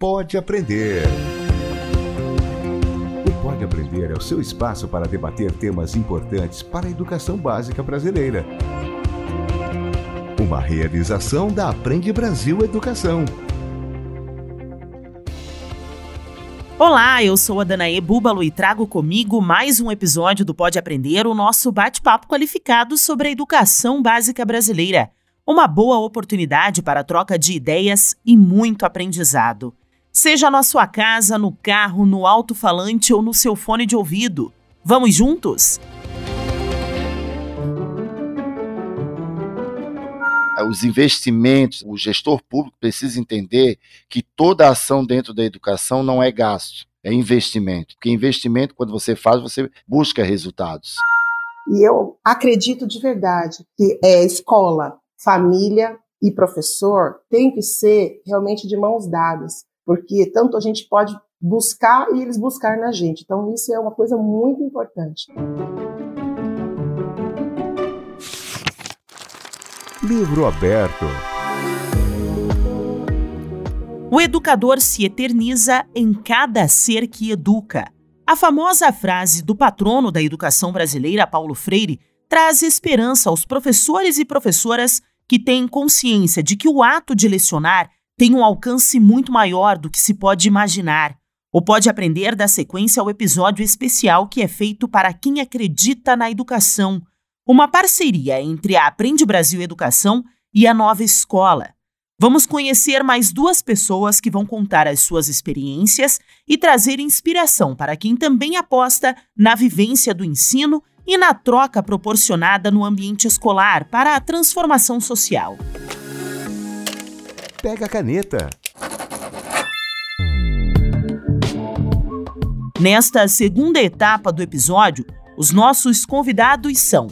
Pode Aprender. O Pode Aprender é o seu espaço para debater temas importantes para a educação básica brasileira. Uma realização da Aprende Brasil Educação. Olá, eu sou a Danaê Búbalo e trago comigo mais um episódio do Pode Aprender, o nosso bate-papo qualificado sobre a educação básica brasileira. Uma boa oportunidade para troca de ideias e muito aprendizado. Seja na sua casa, no carro, no alto-falante ou no seu fone de ouvido. Vamos juntos? Os investimentos, o gestor público precisa entender que toda ação dentro da educação não é gasto, é investimento. Porque investimento, quando você faz, você busca resultados. E eu acredito de verdade que é escola, família e professor tem que ser realmente de mãos dadas porque tanto a gente pode buscar e eles buscar na gente. Então isso é uma coisa muito importante. Livro aberto. O educador se eterniza em cada ser que educa. A famosa frase do patrono da educação brasileira, Paulo Freire, traz esperança aos professores e professoras que têm consciência de que o ato de lecionar tem um alcance muito maior do que se pode imaginar, ou pode aprender da sequência ao episódio especial que é feito para quem acredita na educação, uma parceria entre a Aprende Brasil Educação e a Nova Escola. Vamos conhecer mais duas pessoas que vão contar as suas experiências e trazer inspiração para quem também aposta na vivência do ensino e na troca proporcionada no ambiente escolar para a transformação social pega a caneta. Nesta segunda etapa do episódio, os nossos convidados são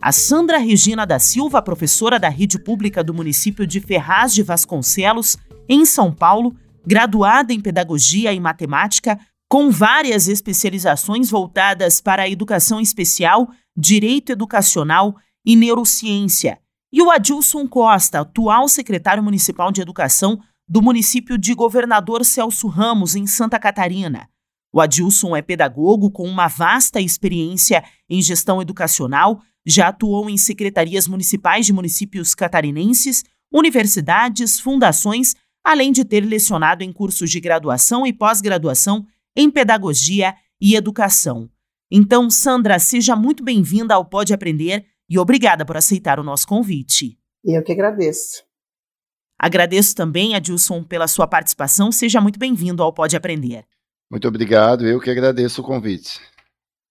a Sandra Regina da Silva, professora da rede pública do município de Ferraz de Vasconcelos, em São Paulo, graduada em Pedagogia e Matemática, com várias especializações voltadas para a educação especial, direito educacional e neurociência, e o Adilson Costa, atual secretário municipal de educação do município de Governador Celso Ramos, em Santa Catarina. O Adilson é pedagogo com uma vasta experiência em gestão educacional, já atuou em secretarias municipais de municípios catarinenses, universidades, fundações, além de ter lecionado em cursos de graduação e pós-graduação em pedagogia e educação. Então, Sandra, seja muito bem-vinda ao Pode Aprender e obrigada por aceitar o nosso convite. Eu que agradeço. Agradeço também, Adilson, pela sua participação. Seja muito bem-vindo ao Pode Aprender. Muito obrigado, eu que agradeço o convite.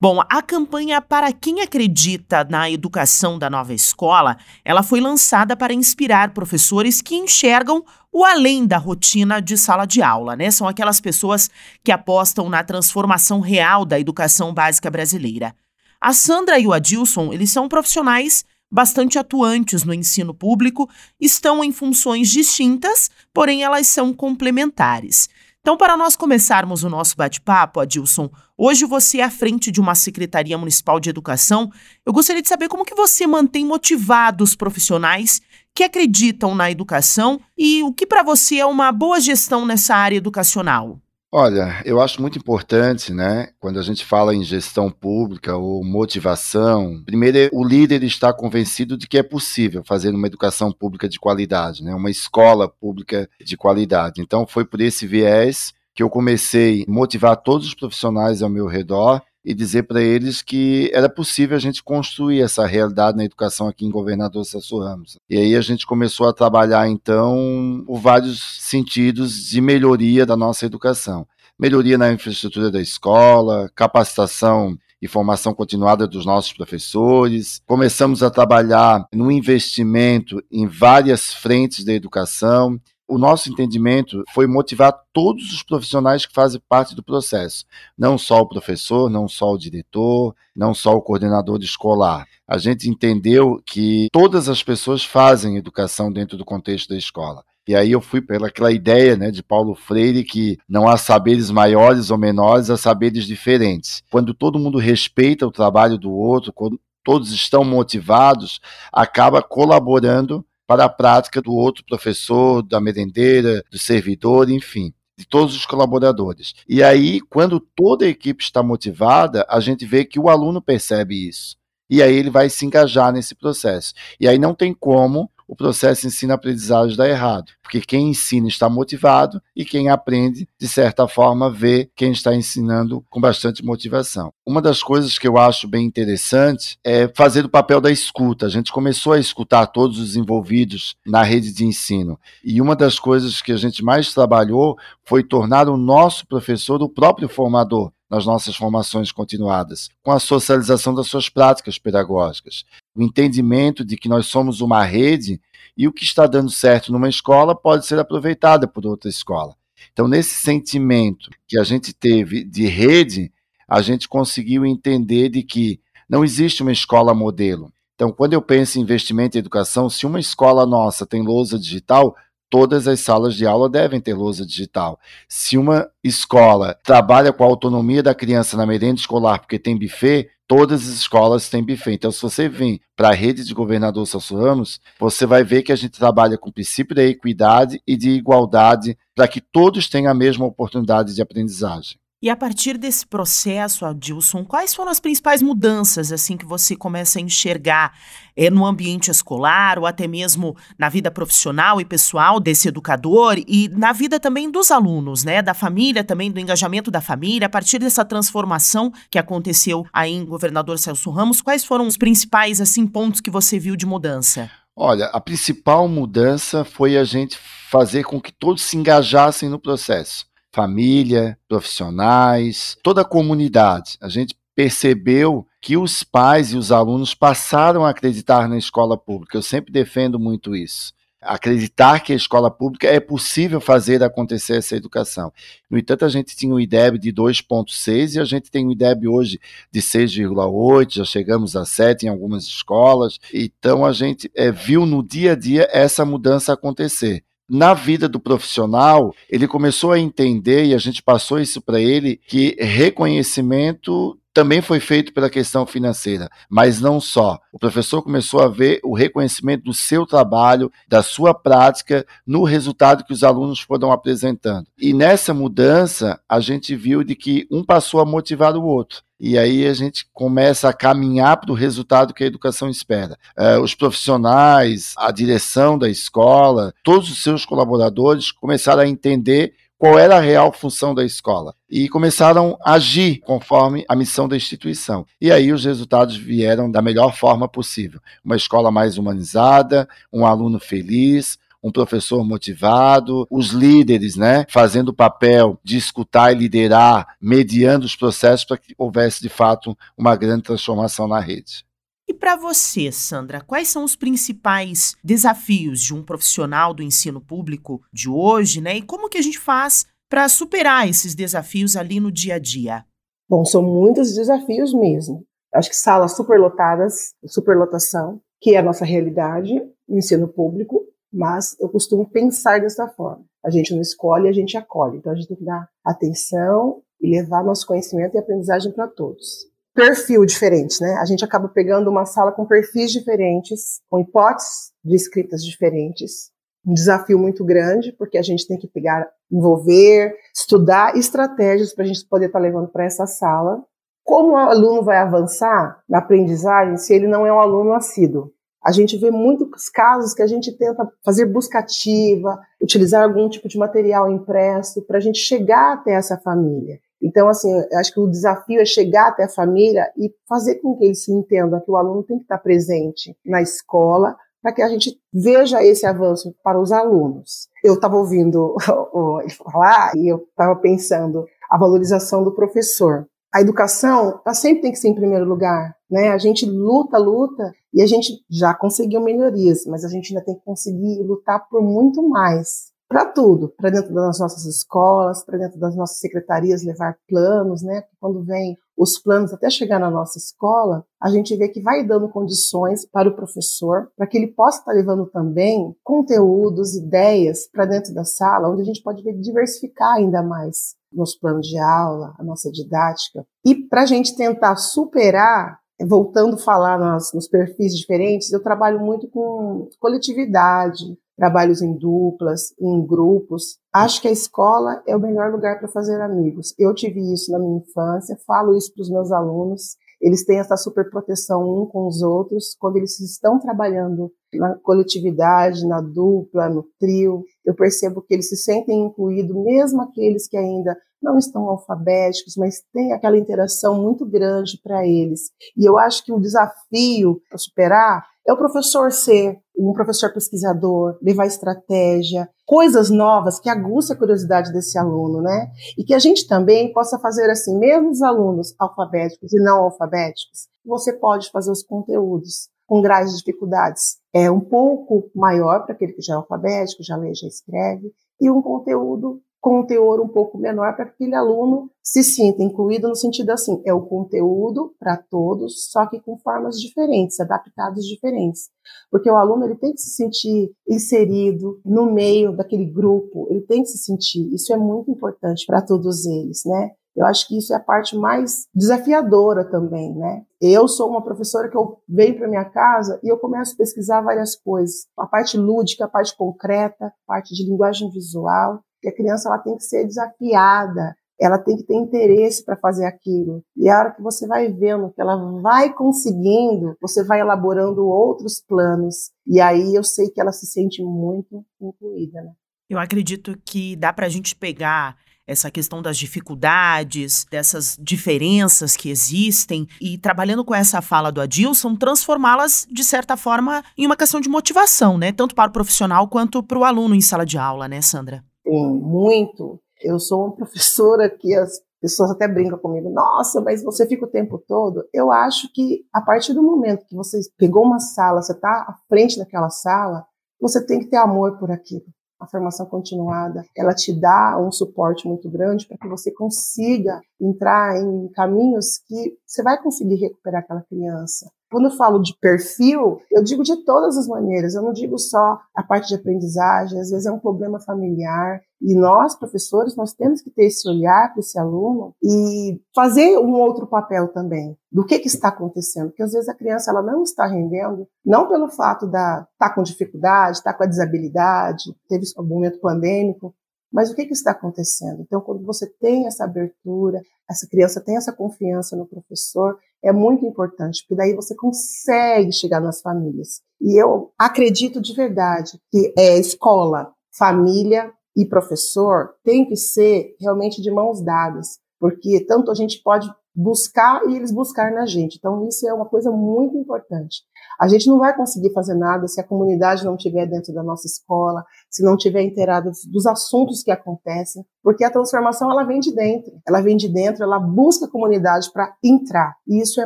Bom, a campanha Para Quem Acredita na Educação da Nova Escola, ela foi lançada para inspirar professores que enxergam o além da rotina de sala de aula, né? São aquelas pessoas que apostam na transformação real da educação básica brasileira. A Sandra e o Adilson, eles são profissionais bastante atuantes no ensino público, estão em funções distintas, porém elas são complementares. Então, para nós começarmos o nosso bate-papo, Adilson, hoje você é à frente de uma Secretaria Municipal de Educação. Eu gostaria de saber como que você mantém motivados profissionais que acreditam na educação e o que para você é uma boa gestão nessa área educacional. Olha, eu acho muito importante, né, quando a gente fala em gestão pública ou motivação, primeiro é o líder está convencido de que é possível fazer uma educação pública de qualidade, né, uma escola pública de qualidade. Então foi por esse viés que eu comecei a motivar todos os profissionais ao meu redor e dizer para eles que era possível a gente construir essa realidade na educação aqui em Governador Celso Ramos. E aí a gente começou a trabalhar então por vários sentidos de melhoria da nossa educação. Melhoria na infraestrutura da escola, capacitação e formação continuada dos nossos professores. Começamos a trabalhar no investimento em várias frentes da educação o nosso entendimento foi motivar todos os profissionais que fazem parte do processo, não só o professor, não só o diretor, não só o coordenador escolar. A gente entendeu que todas as pessoas fazem educação dentro do contexto da escola. E aí eu fui pelaquela ideia né, de Paulo Freire que não há saberes maiores ou menores, há saberes diferentes. Quando todo mundo respeita o trabalho do outro, quando todos estão motivados, acaba colaborando para a prática do outro professor, da merendeira, do servidor, enfim. de todos os colaboradores. E aí, quando toda a equipe está motivada, a gente vê que o aluno percebe isso. E aí ele vai se engajar nesse processo. E aí não tem como o processo ensino-aprendizagem dá errado, porque quem ensina está motivado e quem aprende, de certa forma, vê quem está ensinando com bastante motivação. Uma das coisas que eu acho bem interessante é fazer o papel da escuta. A gente começou a escutar todos os envolvidos na rede de ensino e uma das coisas que a gente mais trabalhou foi tornar o nosso professor o próprio formador nas nossas formações continuadas, com a socialização das suas práticas pedagógicas, o entendimento de que nós somos uma rede e o que está dando certo numa escola pode ser aproveitado por outra escola. Então, nesse sentimento que a gente teve de rede, a gente conseguiu entender de que não existe uma escola modelo. Então, quando eu penso em investimento em educação, se uma escola nossa tem lousa digital, todas as salas de aula devem ter lousa digital. Se uma escola trabalha com a autonomia da criança na merenda escolar porque tem buffet, todas as escolas têm buffet. Então, se você vem para a rede de governador Celso Ramos, você vai ver que a gente trabalha com o princípio da equidade e de igualdade para que todos tenham a mesma oportunidade de aprendizagem. E a partir desse processo, Adilson, quais foram as principais mudanças assim que você começa a enxergar é, no ambiente escolar ou até mesmo na vida profissional e pessoal desse educador e na vida também dos alunos, né, da família também, do engajamento da família, a partir dessa transformação que aconteceu aí em Governador Celso Ramos, quais foram os principais assim pontos que você viu de mudança? Olha, a principal mudança foi a gente fazer com que todos se engajassem no processo família, profissionais, toda a comunidade. A gente percebeu que os pais e os alunos passaram a acreditar na escola pública. Eu sempre defendo muito isso. Acreditar que a escola pública é possível fazer acontecer essa educação. No entanto, a gente tinha um IDEB de 2,6 e a gente tem um IDEB hoje de 6,8, já chegamos a 7 em algumas escolas. Então, a gente é, viu no dia a dia essa mudança acontecer na vida do profissional, ele começou a entender, e a gente passou isso para ele, que reconhecimento também foi feito pela questão financeira, mas não só. O professor começou a ver o reconhecimento do seu trabalho, da sua prática, no resultado que os alunos foram apresentando. E nessa mudança, a gente viu de que um passou a motivar o outro e aí a gente começa a caminhar para o resultado que a educação espera. É, os profissionais, a direção da escola, todos os seus colaboradores começaram a entender qual era a real função da escola e começaram a agir conforme a missão da instituição. E aí os resultados vieram da melhor forma possível. Uma escola mais humanizada, um aluno feliz, um professor motivado, os líderes, né, fazendo o papel de escutar e liderar, mediando os processos para que houvesse de fato uma grande transformação na rede. E para você, Sandra, quais são os principais desafios de um profissional do ensino público de hoje, né? E como que a gente faz para superar esses desafios ali no dia a dia? Bom, são muitos desafios mesmo. Acho que salas superlotadas, superlotação, que é a nossa realidade no ensino público, mas eu costumo pensar dessa forma. A gente não escolhe, a gente acolhe. Então a gente tem que dar atenção e levar nosso conhecimento e aprendizagem para todos perfil diferente, né? A gente acaba pegando uma sala com perfis diferentes, com hipóteses de escritas diferentes. Um desafio muito grande, porque a gente tem que pegar, envolver, estudar estratégias para a gente poder estar tá levando para essa sala. Como o aluno vai avançar na aprendizagem se ele não é um aluno assíduo? A gente vê muitos casos que a gente tenta fazer busca ativa, utilizar algum tipo de material impresso para a gente chegar até essa família. Então, assim, acho que o desafio é chegar até a família e fazer com que eles se entendam que o aluno tem que estar presente na escola para que a gente veja esse avanço para os alunos. Eu estava ouvindo ele falar e eu estava pensando a valorização do professor. A educação ela sempre tem que ser em primeiro lugar, né? A gente luta, luta e a gente já conseguiu melhorias, mas a gente ainda tem que conseguir lutar por muito mais para tudo, para dentro das nossas escolas, para dentro das nossas secretarias levar planos, né? Quando vem os planos até chegar na nossa escola, a gente vê que vai dando condições para o professor, para que ele possa estar levando também conteúdos, ideias para dentro da sala, onde a gente pode diversificar ainda mais nos planos de aula, a nossa didática. E para a gente tentar superar voltando a falar nas, nos perfis diferentes, eu trabalho muito com coletividade, trabalhos em duplas, em grupos. Acho que a escola é o melhor lugar para fazer amigos. Eu tive isso na minha infância, falo isso para os meus alunos. Eles têm essa super proteção um com os outros quando eles estão trabalhando na coletividade, na dupla, no trio. Eu percebo que eles se sentem incluídos, mesmo aqueles que ainda não estão alfabéticos, mas tem aquela interação muito grande para eles. E eu acho que o desafio para superar é o professor ser um professor pesquisador, levar estratégia, coisas novas que aguçem a curiosidade desse aluno, né? E que a gente também possa fazer assim, mesmo os alunos alfabéticos e não alfabéticos, você pode fazer os conteúdos com graus de dificuldades é um pouco maior para aquele que já é alfabético, já lê, já escreve, e um conteúdo com um teor um pouco menor para que aquele aluno se sinta incluído no sentido assim, é o conteúdo para todos, só que com formas diferentes, adaptados diferentes. Porque o aluno ele tem que se sentir inserido no meio daquele grupo, ele tem que se sentir, isso é muito importante para todos eles, né? Eu acho que isso é a parte mais desafiadora também, né? Eu sou uma professora que eu venho para minha casa e eu começo a pesquisar várias coisas, a parte lúdica, a parte concreta, a parte de linguagem visual, que a criança ela tem que ser desafiada, ela tem que ter interesse para fazer aquilo. E a hora que você vai vendo que ela vai conseguindo, você vai elaborando outros planos. E aí eu sei que ela se sente muito incluída. Né? Eu acredito que dá para a gente pegar essa questão das dificuldades, dessas diferenças que existem e trabalhando com essa fala do Adilson, transformá-las de certa forma em uma questão de motivação, né, tanto para o profissional quanto para o aluno em sala de aula, né, Sandra? Sim, muito. Eu sou uma professora que as pessoas até brincam comigo, nossa, mas você fica o tempo todo. Eu acho que a partir do momento que você pegou uma sala, você está à frente daquela sala, você tem que ter amor por aquilo. A formação continuada, ela te dá um suporte muito grande para que você consiga entrar em caminhos que você vai conseguir recuperar aquela criança. Quando eu falo de perfil, eu digo de todas as maneiras, eu não digo só a parte de aprendizagem, às vezes é um problema familiar, e nós, professores, nós temos que ter esse olhar para esse aluno e fazer um outro papel também do que, que está acontecendo, porque às vezes a criança ela não está rendendo, não pelo fato da estar tá com dificuldade, estar tá com a desabilidade, teve um momento pandêmico, mas o que, que está acontecendo? Então, quando você tem essa abertura, essa criança tem essa confiança no professor, é muito importante, porque daí você consegue chegar nas famílias. E eu acredito de verdade que é, escola, família e professor tem que ser realmente de mãos dadas, porque tanto a gente pode buscar e eles buscar na gente. Então, isso é uma coisa muito importante. A gente não vai conseguir fazer nada se a comunidade não estiver dentro da nossa escola, se não estiver inteirada dos assuntos que acontecem, porque a transformação ela vem de dentro. Ela vem de dentro, ela busca a comunidade para entrar. E isso é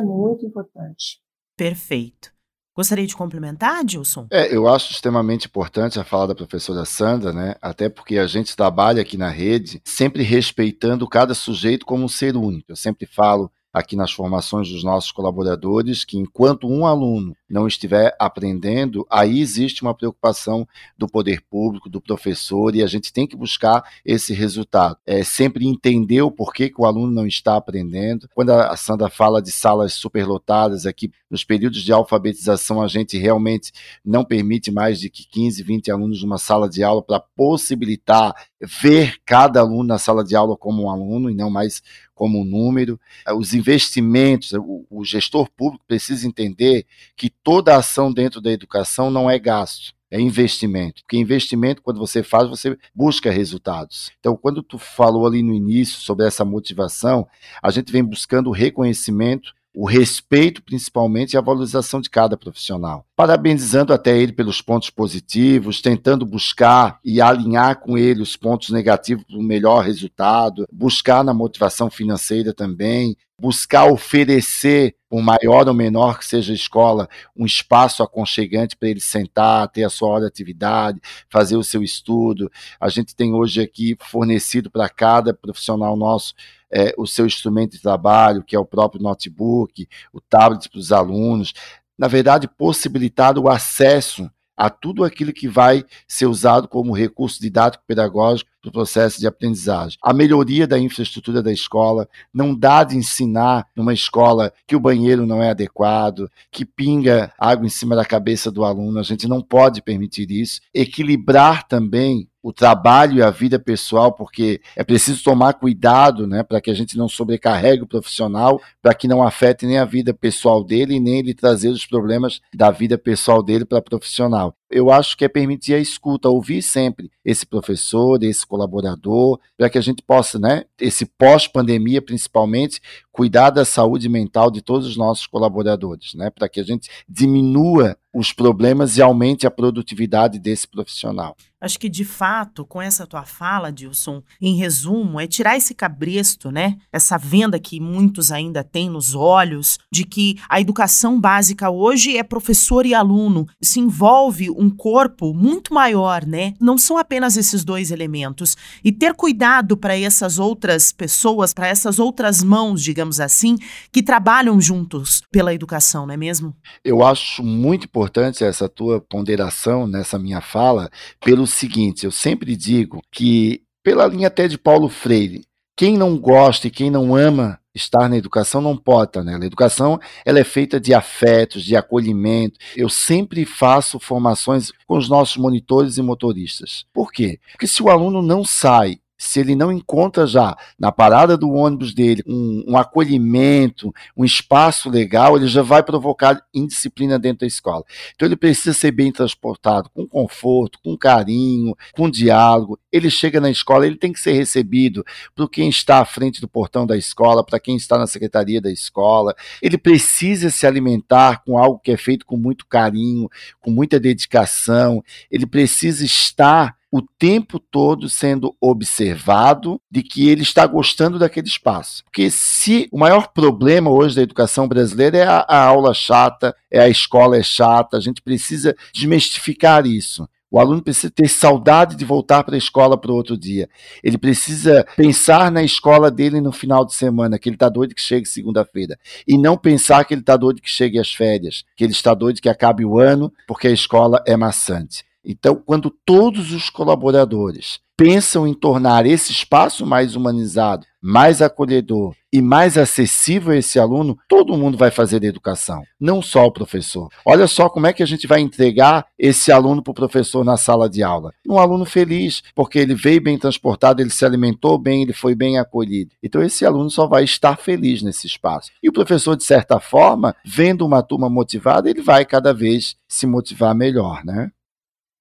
muito importante. Perfeito. Gostaria de complementar, Dilson? É, eu acho extremamente importante a fala da professora Sandra, né? Até porque a gente trabalha aqui na rede sempre respeitando cada sujeito como um ser único. Eu sempre falo aqui nas formações dos nossos colaboradores que enquanto um aluno não estiver aprendendo, aí existe uma preocupação do poder público, do professor, e a gente tem que buscar esse resultado. É sempre entender o porquê que o aluno não está aprendendo. Quando a Sandra fala de salas superlotadas aqui, nos períodos de alfabetização, a gente realmente não permite mais de que 15, 20 alunos numa sala de aula para possibilitar ver cada aluno na sala de aula como um aluno e não mais como um número. Os investimentos, o, o gestor público precisa entender que toda ação dentro da educação não é gasto é investimento. Porque investimento, quando você faz, você busca resultados. Então, quando tu falou ali no início sobre essa motivação, a gente vem buscando o reconhecimento o respeito, principalmente, e a valorização de cada profissional. Parabenizando até ele pelos pontos positivos, tentando buscar e alinhar com ele os pontos negativos para o melhor resultado, buscar na motivação financeira também, buscar oferecer, por maior ou menor que seja a escola, um espaço aconchegante para ele sentar, ter a sua hora de atividade, fazer o seu estudo. A gente tem hoje aqui fornecido para cada profissional nosso é, o seu instrumento de trabalho, que é o próprio notebook, o tablet para os alunos. Na verdade, possibilitar o acesso a tudo aquilo que vai ser usado como recurso didático pedagógico para o processo de aprendizagem. A melhoria da infraestrutura da escola, não dá de ensinar numa escola que o banheiro não é adequado, que pinga água em cima da cabeça do aluno, a gente não pode permitir isso. Equilibrar também o trabalho e a vida pessoal, porque é preciso tomar cuidado, né, para que a gente não sobrecarregue o profissional, para que não afete nem a vida pessoal dele, nem ele trazer os problemas da vida pessoal dele para profissional eu acho que é permitir a escuta, ouvir sempre esse professor, esse colaborador, para que a gente possa, né, esse pós-pandemia principalmente, cuidar da saúde mental de todos os nossos colaboradores, né, para que a gente diminua os problemas e aumente a produtividade desse profissional. Acho que de fato, com essa tua fala, Dilson, em resumo, é tirar esse cabresto, né? Essa venda que muitos ainda têm nos olhos de que a educação básica hoje é professor e aluno, se envolve um corpo muito maior, né? Não são apenas esses dois elementos. E ter cuidado para essas outras pessoas, para essas outras mãos, digamos assim, que trabalham juntos pela educação, não é mesmo? Eu acho muito importante essa tua ponderação nessa minha fala, pelo seguinte: eu sempre digo que, pela linha até de Paulo Freire, quem não gosta e quem não ama estar na educação não pode nela. A educação ela é feita de afetos, de acolhimento. Eu sempre faço formações com os nossos monitores e motoristas. Por quê? Porque se o aluno não sai se ele não encontra já na parada do ônibus dele um, um, acolhimento, um espaço legal, ele já vai provocar indisciplina dentro da escola. Então ele precisa ser bem transportado, com conforto, com carinho, com diálogo. Ele chega na escola, ele tem que ser recebido por quem está à frente do portão da escola, para quem está na secretaria da escola. Ele precisa se alimentar com algo que é feito com muito carinho, com muita dedicação. Ele precisa estar o tempo todo sendo observado de que ele está gostando daquele espaço. Porque se o maior problema hoje da educação brasileira é a, a aula chata, é a escola é chata, a gente precisa desmistificar isso. O aluno precisa ter saudade de voltar para a escola para outro dia. Ele precisa pensar na escola dele no final de semana, que ele está doido que chegue segunda-feira. E não pensar que ele está doido que chegue as férias, que ele está doido que acabe o ano, porque a escola é maçante. Então, quando todos os colaboradores pensam em tornar esse espaço mais humanizado, mais acolhedor e mais acessível a esse aluno, todo mundo vai fazer educação, não só o professor. Olha só como é que a gente vai entregar esse aluno para o professor na sala de aula. Um aluno feliz, porque ele veio bem transportado, ele se alimentou bem, ele foi bem acolhido. Então esse aluno só vai estar feliz nesse espaço. E o professor, de certa forma, vendo uma turma motivada, ele vai cada vez se motivar melhor, né?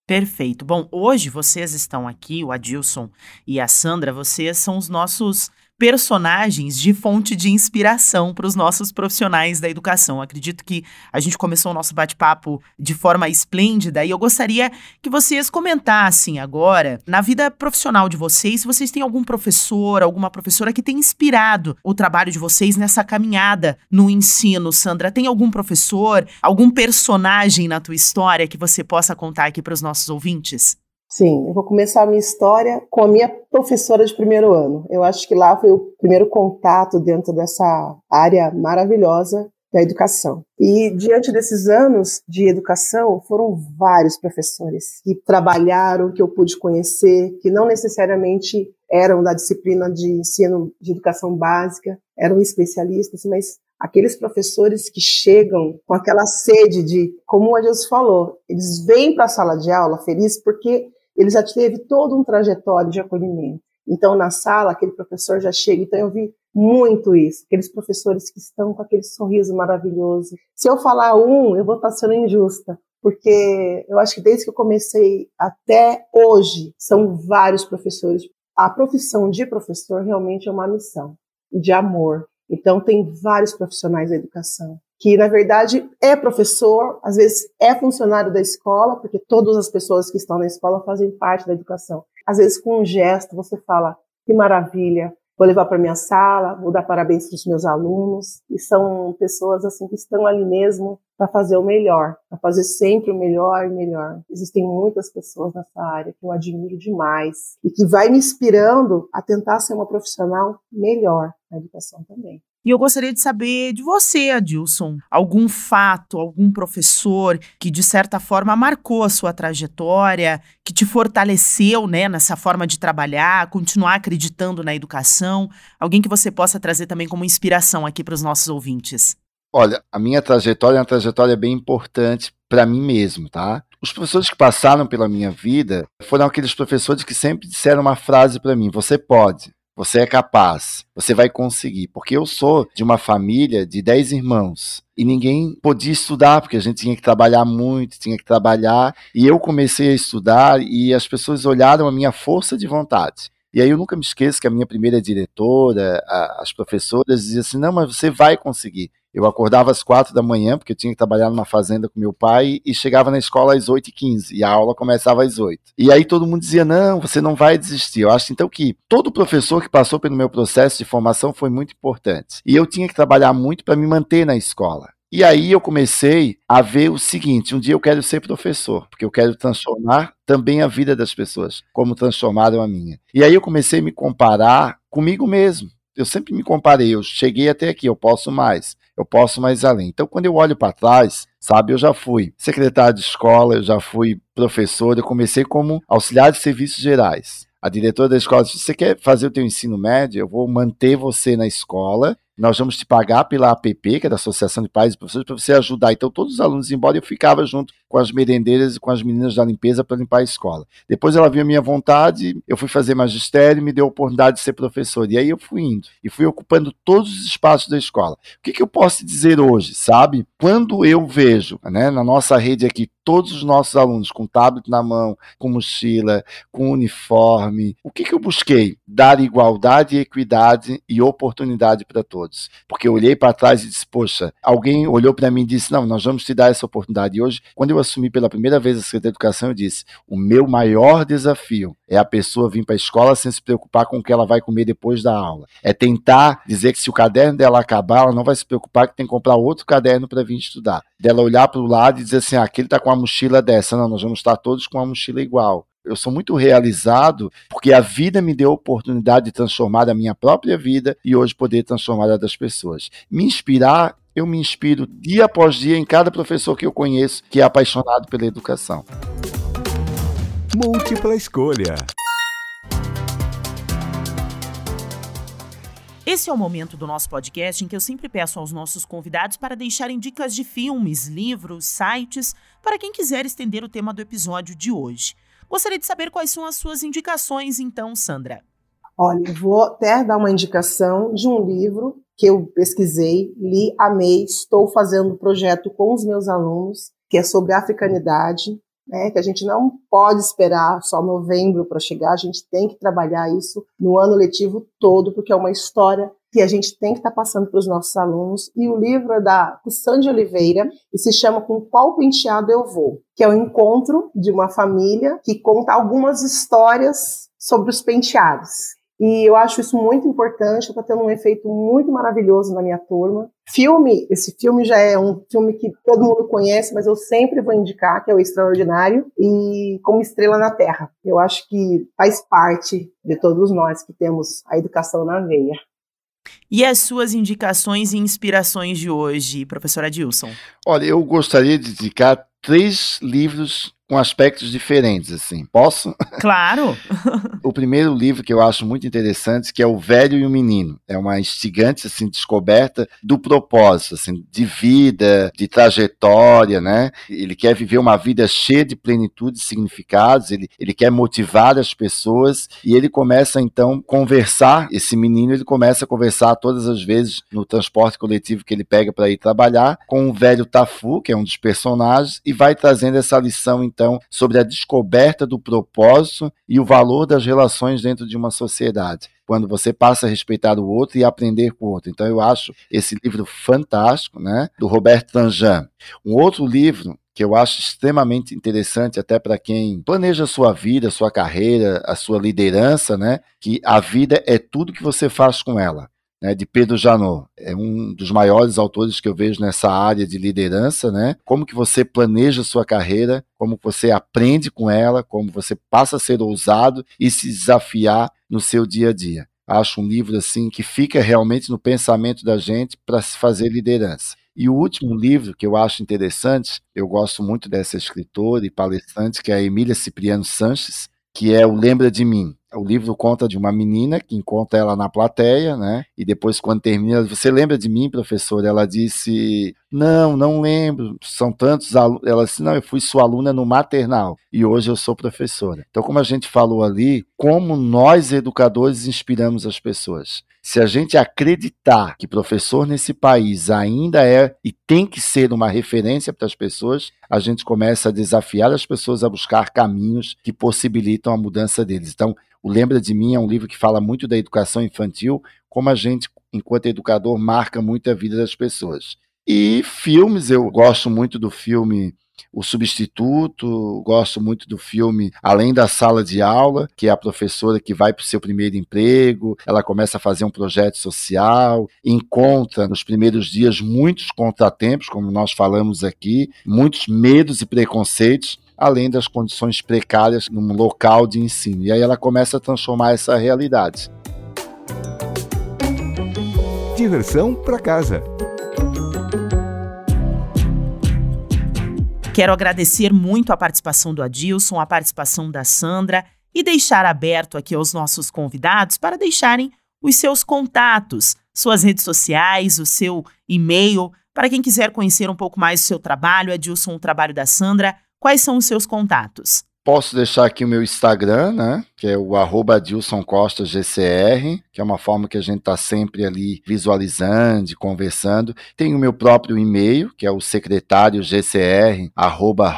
Perfeito. Bom, hoje vocês estão aqui, o Adilson e a Sandra, vocês são os nossos personagens de fonte de inspiração para os nossos profissionais da educação. Acredito que a gente começou o nosso bate-papo de forma esplêndida e eu gostaria que vocês comentassem agora, na vida profissional de vocês, se vocês têm algum professor, alguma professora que tenha inspirado o trabalho de vocês nessa caminhada no ensino. Sandra, tem algum professor, algum personagem na tua história que você possa contar aqui para os nossos ouvintes? Sim, eu vou começar a minha história com a minha professora de primeiro ano. Eu acho que lá foi o primeiro contato dentro dessa área maravilhosa da educação. E diante desses anos de educação, foram vários professores que trabalharam, que eu pude conhecer, que não necessariamente eram da disciplina de ensino de educação básica, eram especialistas, mas aqueles professores que chegam com aquela sede de, como o Adilson falou, eles vêm para a sala de aula felizes porque ele já teve todo um trajetório de acolhimento. Então, na sala, aquele professor já chega. Então, eu vi muito isso. Aqueles professores que estão com aquele sorriso maravilhoso. Se eu falar um, eu vou estar sendo injusta, porque eu acho que desde que eu comecei até hoje, são vários professores. A profissão de professor realmente é uma missão de amor. Então, tem vários profissionais da educação que na verdade é professor, às vezes é funcionário da escola, porque todas as pessoas que estão na escola fazem parte da educação. Às vezes com um gesto você fala: "Que maravilha, vou levar para minha sala, vou dar parabéns para os meus alunos". E são pessoas assim que estão ali mesmo para fazer o melhor, para fazer sempre o melhor e melhor. Existem muitas pessoas nessa área que eu admiro demais e que vai me inspirando a tentar ser uma profissional melhor na educação também. E eu gostaria de saber de você, Adilson, algum fato, algum professor que de certa forma marcou a sua trajetória, que te fortaleceu, né, nessa forma de trabalhar, continuar acreditando na educação, alguém que você possa trazer também como inspiração aqui para os nossos ouvintes. Olha, a minha trajetória é uma trajetória bem importante para mim mesmo, tá? Os professores que passaram pela minha vida foram aqueles professores que sempre disseram uma frase para mim: você pode. Você é capaz, você vai conseguir. Porque eu sou de uma família de 10 irmãos e ninguém podia estudar, porque a gente tinha que trabalhar muito, tinha que trabalhar. E eu comecei a estudar e as pessoas olharam a minha força de vontade. E aí eu nunca me esqueço que a minha primeira diretora, a, as professoras diziam assim: não, mas você vai conseguir. Eu acordava às quatro da manhã, porque eu tinha que trabalhar numa fazenda com meu pai, e chegava na escola às oito e quinze, e a aula começava às oito. E aí todo mundo dizia, não, você não vai desistir. Eu acho então que todo professor que passou pelo meu processo de formação foi muito importante. E eu tinha que trabalhar muito para me manter na escola. E aí eu comecei a ver o seguinte: um dia eu quero ser professor, porque eu quero transformar também a vida das pessoas, como transformaram a minha. E aí eu comecei a me comparar comigo mesmo. Eu sempre me comparei, eu cheguei até aqui, eu posso mais, eu posso mais além. Então, quando eu olho para trás, sabe, eu já fui secretário de escola, eu já fui professor, eu comecei como auxiliar de serviços gerais. A diretora da escola disse: Você quer fazer o teu ensino médio? Eu vou manter você na escola nós vamos te pagar pela APP, que é da Associação de Pais e Professores, para você ajudar. Então, todos os alunos embora, eu ficava junto com as merendeiras e com as meninas da limpeza para limpar a escola. Depois ela viu a minha vontade, eu fui fazer magistério e me deu a oportunidade de ser professor. E aí eu fui indo e fui ocupando todos os espaços da escola. O que, que eu posso dizer hoje, sabe? Quando eu vejo, né, na nossa rede aqui, todos os nossos alunos com tablet na mão, com mochila, com uniforme, o que, que eu busquei? Dar igualdade, equidade e oportunidade para todos. Porque eu olhei para trás e disse, poxa, alguém olhou para mim e disse, não, nós vamos te dar essa oportunidade. E hoje, quando eu assumi pela primeira vez a Secretaria de Educação, eu disse, o meu maior desafio é a pessoa vir para a escola sem se preocupar com o que ela vai comer depois da aula. É tentar dizer que se o caderno dela acabar, ela não vai se preocupar que tem que comprar outro caderno para vir estudar. Dela olhar para o lado e dizer assim, ah, aquele está com a mochila dessa. Não, nós vamos estar todos com a mochila igual eu sou muito realizado porque a vida me deu a oportunidade de transformar a minha própria vida e hoje poder transformar a das pessoas. Me inspirar, eu me inspiro dia após dia em cada professor que eu conheço que é apaixonado pela educação. Múltipla escolha. Esse é o momento do nosso podcast em que eu sempre peço aos nossos convidados para deixarem dicas de filmes, livros, sites, para quem quiser estender o tema do episódio de hoje. Gostaria de saber quais são as suas indicações, então, Sandra. Olha, vou até dar uma indicação de um livro que eu pesquisei, li, amei, estou fazendo um projeto com os meus alunos, que é sobre africanidade, né, que a gente não pode esperar só novembro para chegar, a gente tem que trabalhar isso no ano letivo todo, porque é uma história que a gente tem que estar tá passando para os nossos alunos. E o livro é da Sandy Oliveira e se chama Com Qual Penteado Eu Vou? Que é o encontro de uma família que conta algumas histórias sobre os penteados. E eu acho isso muito importante, está tendo um efeito muito maravilhoso na minha turma. Filme, esse filme já é um filme que todo mundo conhece, mas eu sempre vou indicar, que é o Extraordinário, e como Estrela na Terra. Eu acho que faz parte de todos nós que temos a educação na veia. E as suas indicações e inspirações de hoje, professora Dilson? Olha, eu gostaria de indicar três livros com aspectos diferentes, assim. Posso? Claro! o primeiro livro que eu acho muito interessante, que é O Velho e o Menino. É uma instigante, assim, descoberta do propósito, assim, de vida, de trajetória, né? Ele quer viver uma vida cheia de plenitude e significados, ele, ele quer motivar as pessoas e ele começa, então, a conversar, esse menino, ele começa a conversar todas as vezes no transporte coletivo que ele pega para ir trabalhar com o velho Tafu, que é um dos personagens, e vai trazendo essa lição, então, sobre a descoberta do propósito e o valor das relações dentro de uma sociedade. Quando você passa a respeitar o outro e aprender com o outro. Então, eu acho esse livro fantástico, né? Do Roberto Tanjan. Um outro livro que eu acho extremamente interessante até para quem planeja a sua vida, a sua carreira, a sua liderança, né? Que a vida é tudo que você faz com ela né, de Pedro Janot. É um dos maiores autores que eu vejo nessa área de liderança, né? Como que você planeja sua carreira, como você aprende com ela, como você passa a ser ousado e se desafiar no seu dia a dia. Acho um livro assim que fica realmente no pensamento da gente para se fazer liderança. E o último livro que eu acho interessante, eu gosto muito dessa escritora e palestrante, que é a Emília Cipriano Sanches, que é o Lembra de Mim. O livro conta de uma menina que encontra ela na plateia, né? E depois, quando termina, você lembra de mim, professor? Ela disse: Não, não lembro. São tantos alunos. Ela disse: Não, eu fui sua aluna no maternal e hoje eu sou professora. Então, como a gente falou ali, como nós educadores inspiramos as pessoas. Se a gente acreditar que professor nesse país ainda é e tem que ser uma referência para as pessoas, a gente começa a desafiar as pessoas a buscar caminhos que possibilitam a mudança deles. Então, o Lembra de Mim é um livro que fala muito da educação infantil, como a gente, enquanto educador, marca muito a vida das pessoas. E filmes, eu gosto muito do filme o Substituto, gosto muito do filme Além da Sala de Aula, que é a professora que vai para o seu primeiro emprego, ela começa a fazer um projeto social, encontra nos primeiros dias muitos contratempos, como nós falamos aqui, muitos medos e preconceitos, além das condições precárias num local de ensino. E aí ela começa a transformar essa realidade. Diversão para casa. Quero agradecer muito a participação do Adilson, a participação da Sandra e deixar aberto aqui aos nossos convidados para deixarem os seus contatos, suas redes sociais, o seu e-mail, para quem quiser conhecer um pouco mais do seu trabalho, Adilson, o trabalho da Sandra, quais são os seus contatos? Posso deixar aqui o meu Instagram, né? Que é o arroba GCR, que é uma forma que a gente está sempre ali visualizando, conversando. Tem o meu próprio e-mail, que é o secretário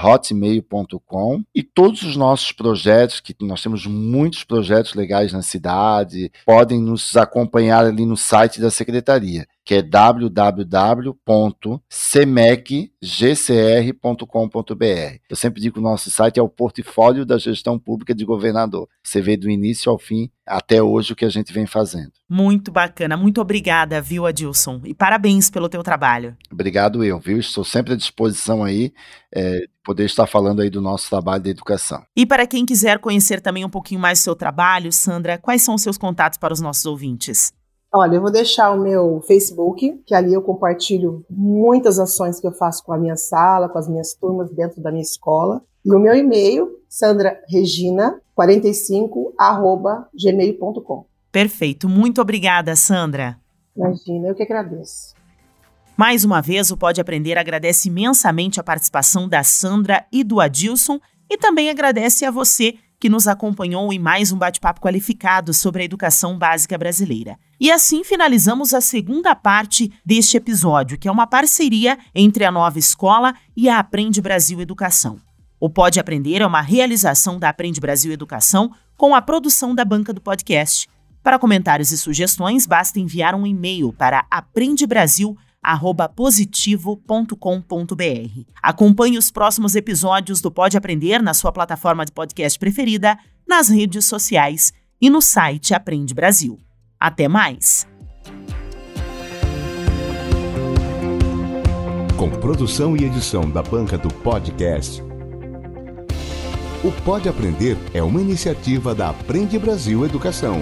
hotmail.com. E todos os nossos projetos, que nós temos muitos projetos legais na cidade, podem nos acompanhar ali no site da secretaria que é www.semecgcr.com.br. Eu sempre digo que o nosso site é o portfólio da gestão pública de governador. Você vê do início ao fim, até hoje, o que a gente vem fazendo. Muito bacana. Muito obrigada, viu, Adilson? E parabéns pelo teu trabalho. Obrigado eu, viu? Estou sempre à disposição aí é, de poder estar falando aí do nosso trabalho de educação. E para quem quiser conhecer também um pouquinho mais do seu trabalho, Sandra, quais são os seus contatos para os nossos ouvintes? Olha, eu vou deixar o meu Facebook, que ali eu compartilho muitas ações que eu faço com a minha sala, com as minhas turmas dentro da minha escola. E o meu e-mail, sandraregina45@gmail.com. Perfeito. Muito obrigada, Sandra. Imagina, eu que agradeço. Mais uma vez, o Pode Aprender agradece imensamente a participação da Sandra e do Adilson e também agradece a você que nos acompanhou em mais um bate-papo qualificado sobre a educação básica brasileira. E assim finalizamos a segunda parte deste episódio, que é uma parceria entre a nova escola e a Aprende Brasil Educação. O Pode Aprender é uma realização da Aprende Brasil Educação com a produção da banca do podcast. Para comentários e sugestões, basta enviar um e-mail para aprendebrasil.com positivo.com.br. Acompanhe os próximos episódios do Pode Aprender na sua plataforma de podcast preferida, nas redes sociais e no site Aprende Brasil. Até mais! Com produção e edição da banca do podcast. O Pode Aprender é uma iniciativa da Aprende Brasil Educação.